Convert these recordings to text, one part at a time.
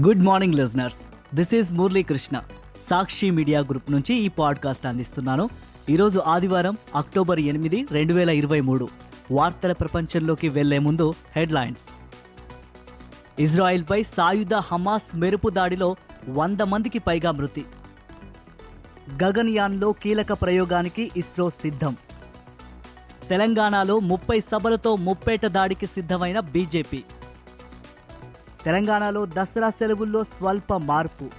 Good morning listeners this is Murali Krishna Sakshi media group నుంచి ఈ podcast అందిస్తున్నాను. ఈరోజు ఆదివారం అక్టోబర్ ఎనిమిది రెండు వేల ఇరవై మూడు. వార్తల ప్రపంచంలోకి వెళ్ళే ముందు హెడ్లైన్స్. ఇజ్రాయిల్పై సాయుధ హమాస్ మెరుపు దాడిలో వంద మందికి పైగా మృతి. గగన్యాన్లో కీలక ప్రయోగానికి ఇస్రో సిద్ధం. తెలంగాణలో ముప్పై సభలతో ముప్పేట దాడికి సిద్ధమైన బీజేపీ. తెలంగాణలో దసరా సెలవుల్లో స్వల్ప మార్పు.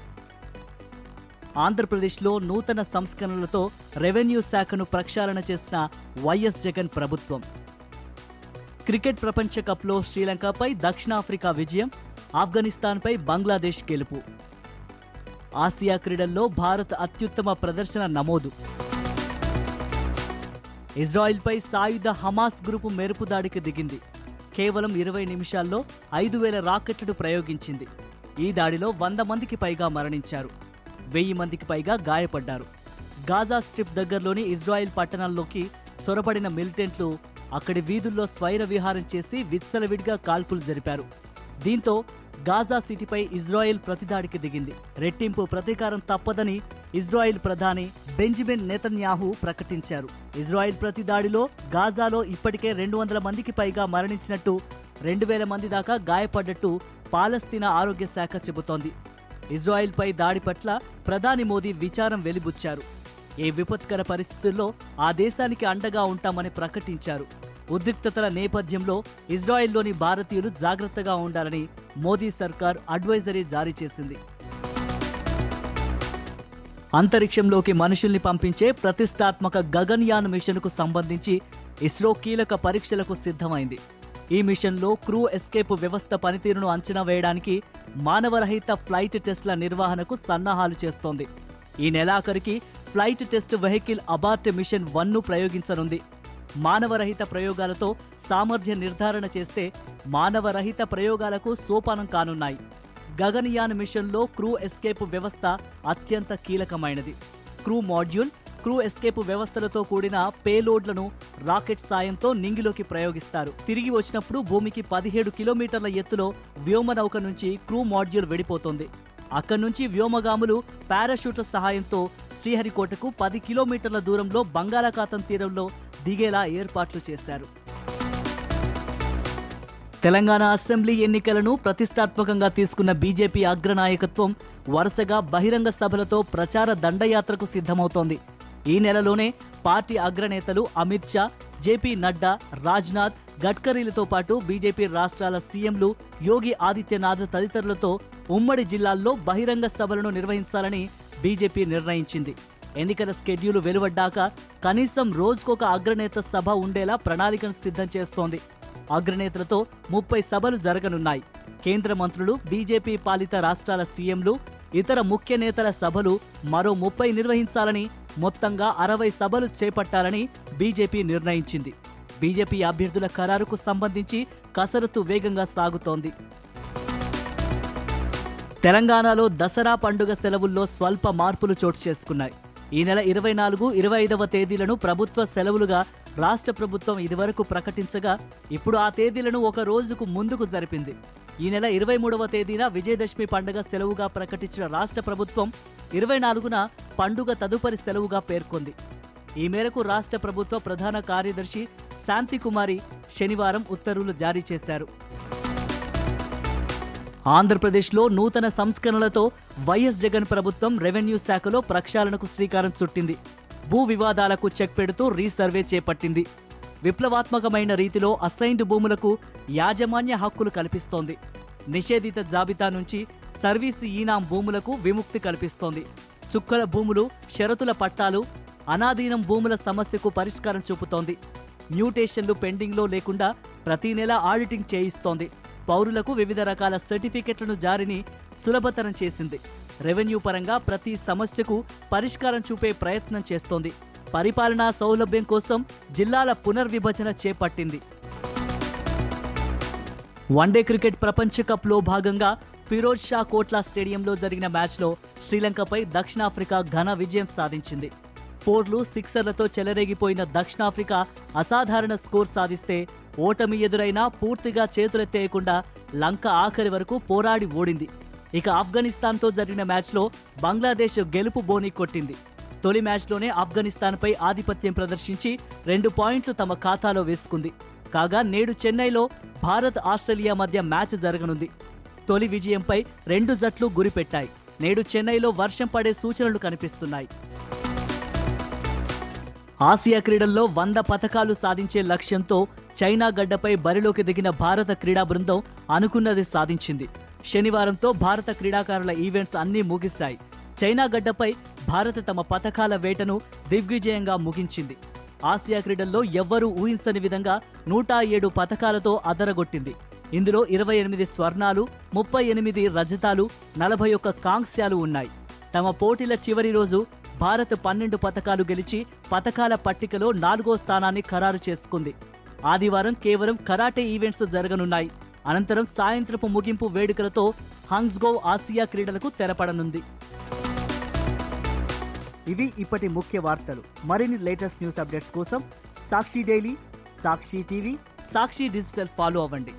ఆంధ్రప్రదేశ్లో నూతన సంస్కరణలతో రెవెన్యూ శాఖను ప్రక్షాళన చేసిన వైఎస్ జగన్ ప్రభుత్వం. క్రికెట్ ప్రపంచ కప్లో శ్రీలంకపై దక్షిణాఫ్రికా విజయం ఆఫ్ఘనిస్తాన్పై బంగ్లాదేశ్ గెలుపు. ఆసియా క్రీడల్లో భారత్ అత్యుత్తమ ప్రదర్శన నమోదు. ఇజ్రాయిల్పై సాయుధ హమాస్ గ్రూపు మెరుపు దాడికి దిగింది. కేవలం ఇరవై నిమిషాల్లో ఐదు వేల రాకెట్లను ప్రయోగించింది. ఈ దాడిలో వంద మందికి పైగా మరణించారు. వెయ్యి మందికి పైగా గాయపడ్డారు. గాజా స్ట్రిప్ దగ్గరలోని ఇజ్రాయిల్ పట్టణాల్లోకి సొరబడిన మిలిటెంట్లు అక్కడి వీధుల్లో స్వైర విహారం చేసి విత్సలవిడిగా కాల్పులు జరిపారు. దీంతో గాజా సిటీపై ఇజ్రాయెల్ ప్రతిదాడికి దిగింది. రెట్టింపు ప్రతీకారం తప్పదని ఇజ్రాయెల్ ప్రధాని బెంజమిన్ నేతన్యాహు ప్రకటించారు. ఇజ్రాయెల్ ప్రతిదాడిలో గాజాలో ఇప్పటికే రెండు వందల మందికి పైగా మరణించినట్టు రెండు వేల మంది దాకా గాయపడ్డట్టు పాలస్తీనా ఆరోగ్య శాఖ చెబుతోంది. ఇజ్రాయెల్పై దాడి పట్ల ప్రధాని మోదీ విచారం వెలిబుచ్చారు. ఏ విపత్కర పరిస్థితుల్లో ఆ దేశానికి అండగా ఉంటామని ప్రకటించారు. ఉద్రిక్తతల నేపథ్యంలో ఇజ్రాయెల్లోని భారతీయులు జాగ్రత్తగా ఉండాలని మోదీ సర్కార్ అడ్వైజరీ జారీ చేసింది. అంతరిక్షంలోకి మనుషుల్ని పంపించే ప్రతిష్టాత్మక గగన్యాన్ మిషన్కు సంబంధించి ఇస్రో కీలక పరీక్షలకు సిద్ధమైంది. ఈ మిషన్లో క్రూ ఎస్కేప్ వ్యవస్థ పనితీరును అంచనా వేయడానికి మానవరహిత ఫ్లైట్ టెస్ట్ల నిర్వహణకు సన్నాహాలు చేస్తోంది. ఈ నెలాఖరికి flight test vehicle abort mission వన్ను ప్రయోగించనుంది. మానవరహిత ప్రయోగాలతో సామర్థ్య నిర్ధారణ చేస్తే మానవరహిత ప్రయోగాలకు సోపానం కానున్నాయి. గగనయాన్ మిషన్లో క్రూ ఎస్కేప్ వ్యవస్థ అత్యంత కీలకమైనది. క్రూ మాడ్యూల్ క్రూ ఎస్కేప్ వ్యవస్థలతో కూడిన పేలోడ్లను రాకెట్ సాయంతో నింగిలోకి ప్రయోగిస్తారు. తిరిగి వచ్చినప్పుడు భూమికి పదిహేడు కిలోమీటర్ల ఎత్తులో వ్యోమనౌక నుంచి క్రూ మాడ్యూల్ వెడిపోతుంది. అక్కడి నుంచి వ్యోమగాములు పారాషూట్ల సహాయంతో శ్రీహరికోటకు పది కిలోమీటర్ల దూరంలో బంగాళాఖాతం తీరంలో దిగేలా ఏర్పాట్లు చేశారు. తెలంగాణ అసెంబ్లీ ఎన్నికలను ప్రతిష్టాత్మకంగా తీసుకున్న బీజేపీ అగ్రనాయకత్వం వరుసగా బహిరంగ సభలతో ప్రచార దండయాత్రకు సిద్ధమవుతోంది. ఈ నెలలోనే పార్టీ అగ్రనేతలు అమిత్ షా జేపీ నడ్డా రాజ్నాథ్ గడ్కరీలతో పాటు బీజేపీ రాష్ట్రాల సీఎంలు యోగి ఆదిత్యనాథ్ తదితరులతో ఉమ్మడి జిల్లాల్లో బహిరంగ సభలను నిర్వహించాలని బీజేపీ నిర్ణయించింది. ఎన్నికల స్కెడ్యూల్ వెలువడ్డాక కనీసం రోజుకొక అగ్రనేత సభ ఉండేలా ప్రణాళికను సిద్ధం చేస్తోంది. అగ్రనేతలతో ముప్పై సభలు జరగనున్నాయి. కేంద్ర మంత్రులు బీజేపీ పాలిత రాష్ట్రాల సీఎంలు ఇతర ముఖ్య నేతల సభలు మరో ముప్పై నిర్వహించాలని మొత్తంగా అరవై సభలు చేపట్టాలని బీజేపీ నిర్ణయించింది. బీజేపీ అభ్యర్థుల ఖరారుకు సంబంధించి కసరత్తు వేగంగా సాగుతోంది. తెలంగాణలో దసరా పండుగ సెలవుల్లో స్వల్ప మార్పులు చోటు చేసుకున్నాయి. ఈ నెల ఇరవై నాలుగు ఇరవై ఐదవ తేదీలను ప్రభుత్వ సెలవులుగా రాష్ట్ర ప్రభుత్వం ఇదివరకు ప్రకటించగా ఇప్పుడు ఆ తేదీలను ఒక రోజుకు ముందుకు జరిపింది. ఈ నెల ఇరవై మూడవ తేదీన విజయదశమి పండుగ సెలవుగా ప్రకటించిన రాష్ట్ర ప్రభుత్వం ఇరవై నాలుగున పండుగ తదుపరి సెలవుగా పేర్కొంది. ఈ మేరకు రాష్ట్ర ప్రభుత్వ ప్రధాన కార్యదర్శి శాంతికుమారి శనివారం ఉత్తర్వులు జారీ చేశారు. ఆంధ్రప్రదేశ్లో నూతన సంస్కరణలతో వైఎస్ జగన్ ప్రభుత్వం రెవెన్యూ శాఖలో ప్రక్షాళనకు శ్రీకారం చుట్టింది. భూ వివాదాలకు చెక్ పెడుతూ రీసర్వే చేపట్టింది. విప్లవాత్మకమైన రీతిలో అసైన్డ్ భూములకు యాజమాన్య హక్కులు కల్పిస్తోంది. నిషేధిత జాబితా నుంచి సర్వీసు ఈనాం భూములకు విముక్తి కల్పిస్తోంది. చుక్కల భూములు షరతుల పట్టాలు అనాధీనం భూముల సమస్యకు పరిష్కారం చూపుతోంది. మ్యూటేషన్లు పెండింగ్లో లేకుండా ప్రతి నెల ఆడిటింగ్ చేయిస్తోంది. పౌరులకు వివిధ రకాల సర్టిఫికెట్లను జారీని సులభతరం చేసింది. రెవెన్యూ పరంగా ప్రతి సమస్యకు పరిష్కారం చూపే ప్రయత్నం చేస్తోంది. పరిపాలనా సౌలభ్యం కోసం జిల్లాల పునర్విభజన చేపట్టింది. వన్డే క్రికెట్ ప్రపంచ కప్లో భాగంగా ఫిరోజ్ షా కోట్లా స్టేడియంలో జరిగిన మ్యాచ్లో శ్రీలంకపై దక్షిణాఫ్రికా ఘన విజయం సాధించింది. ఫోర్లు సిక్సర్లతో చెలరేగిపోయిన దక్షిణాఫ్రికా అసాధారణ స్కోర్ సాధిస్తే ఓటమి ఎదురైనా పూర్తిగా చేతులెత్తేయకుండా లంక ఆఖరి వరకు పోరాడి ఓడింది. ఇక ఆఫ్ఘనిస్తాన్తో జరిగిన మ్యాచ్లో బంగ్లాదేశ్ గెలుపు బోని కొట్టింది. తొలి మ్యాచ్లోనే ఆఫ్ఘనిస్తాన్పై ఆధిపత్యం ప్రదర్శించి రెండు పాయింట్లు తమ ఖాతాలో వేసుకుంది. కాగా నేడు చెన్నైలో భారత్ ఆస్ట్రేలియా మధ్య మ్యాచ్ జరగనుంది. తొలి విజయంపై రెండు జట్లు గురిపెట్టాయి. నేడు చెన్నైలో వర్షం పడే సూచనలు కనిపిస్తున్నాయి. ఆసియా క్రీడల్లో వంద పథకాలు సాధించే లక్ష్యంతో చైనా గడ్డపై బరిలోకి దిగిన భారత క్రీడా బృందం అనుకున్నది సాధించింది. శనివారంతో భారత క్రీడాకారుల ఈవెంట్స్ అన్నీ ముగిశాయి. చైనా గడ్డపై భారత్ తమ పథకాల వేటను దిగ్విజయంగా ముగించింది. ఆసియా క్రీడల్లో ఎవ్వరూ ఊహించని విధంగా నూట ఏడు పథకాలతో అదరగొట్టింది. ఇందులో ఇరవై ఎనిమిది స్వర్ణాలు ముప్పై ఎనిమిది రజతాలు నలభై ఒక్క కాంస్యాలు ఉన్నాయి. తమ పోటీల చివరి రోజు భారత్ పన్నెండు పథకాలు గెలిచి పథకాల పట్టికలో నాలుగో స్థానాన్ని ఖరారు చేసుకుంది. ఆదివారం కేవలం కరాటే ఈవెంట్స్ జరగనున్నాయి. అనంతరం సాయంత్రపు ముగింపు వేడుకలతో హంగ్స్గో ఆసియా క్రీడలకు తెరపడనుంది. ఇవి ఇప్పటి ముఖ్య వార్తలు. మరిన్ని లేటెస్ట్ న్యూస్ అప్డేట్స్ కోసం Sakshi daily Sakshi TV Sakshi digital follow అవ్వండి.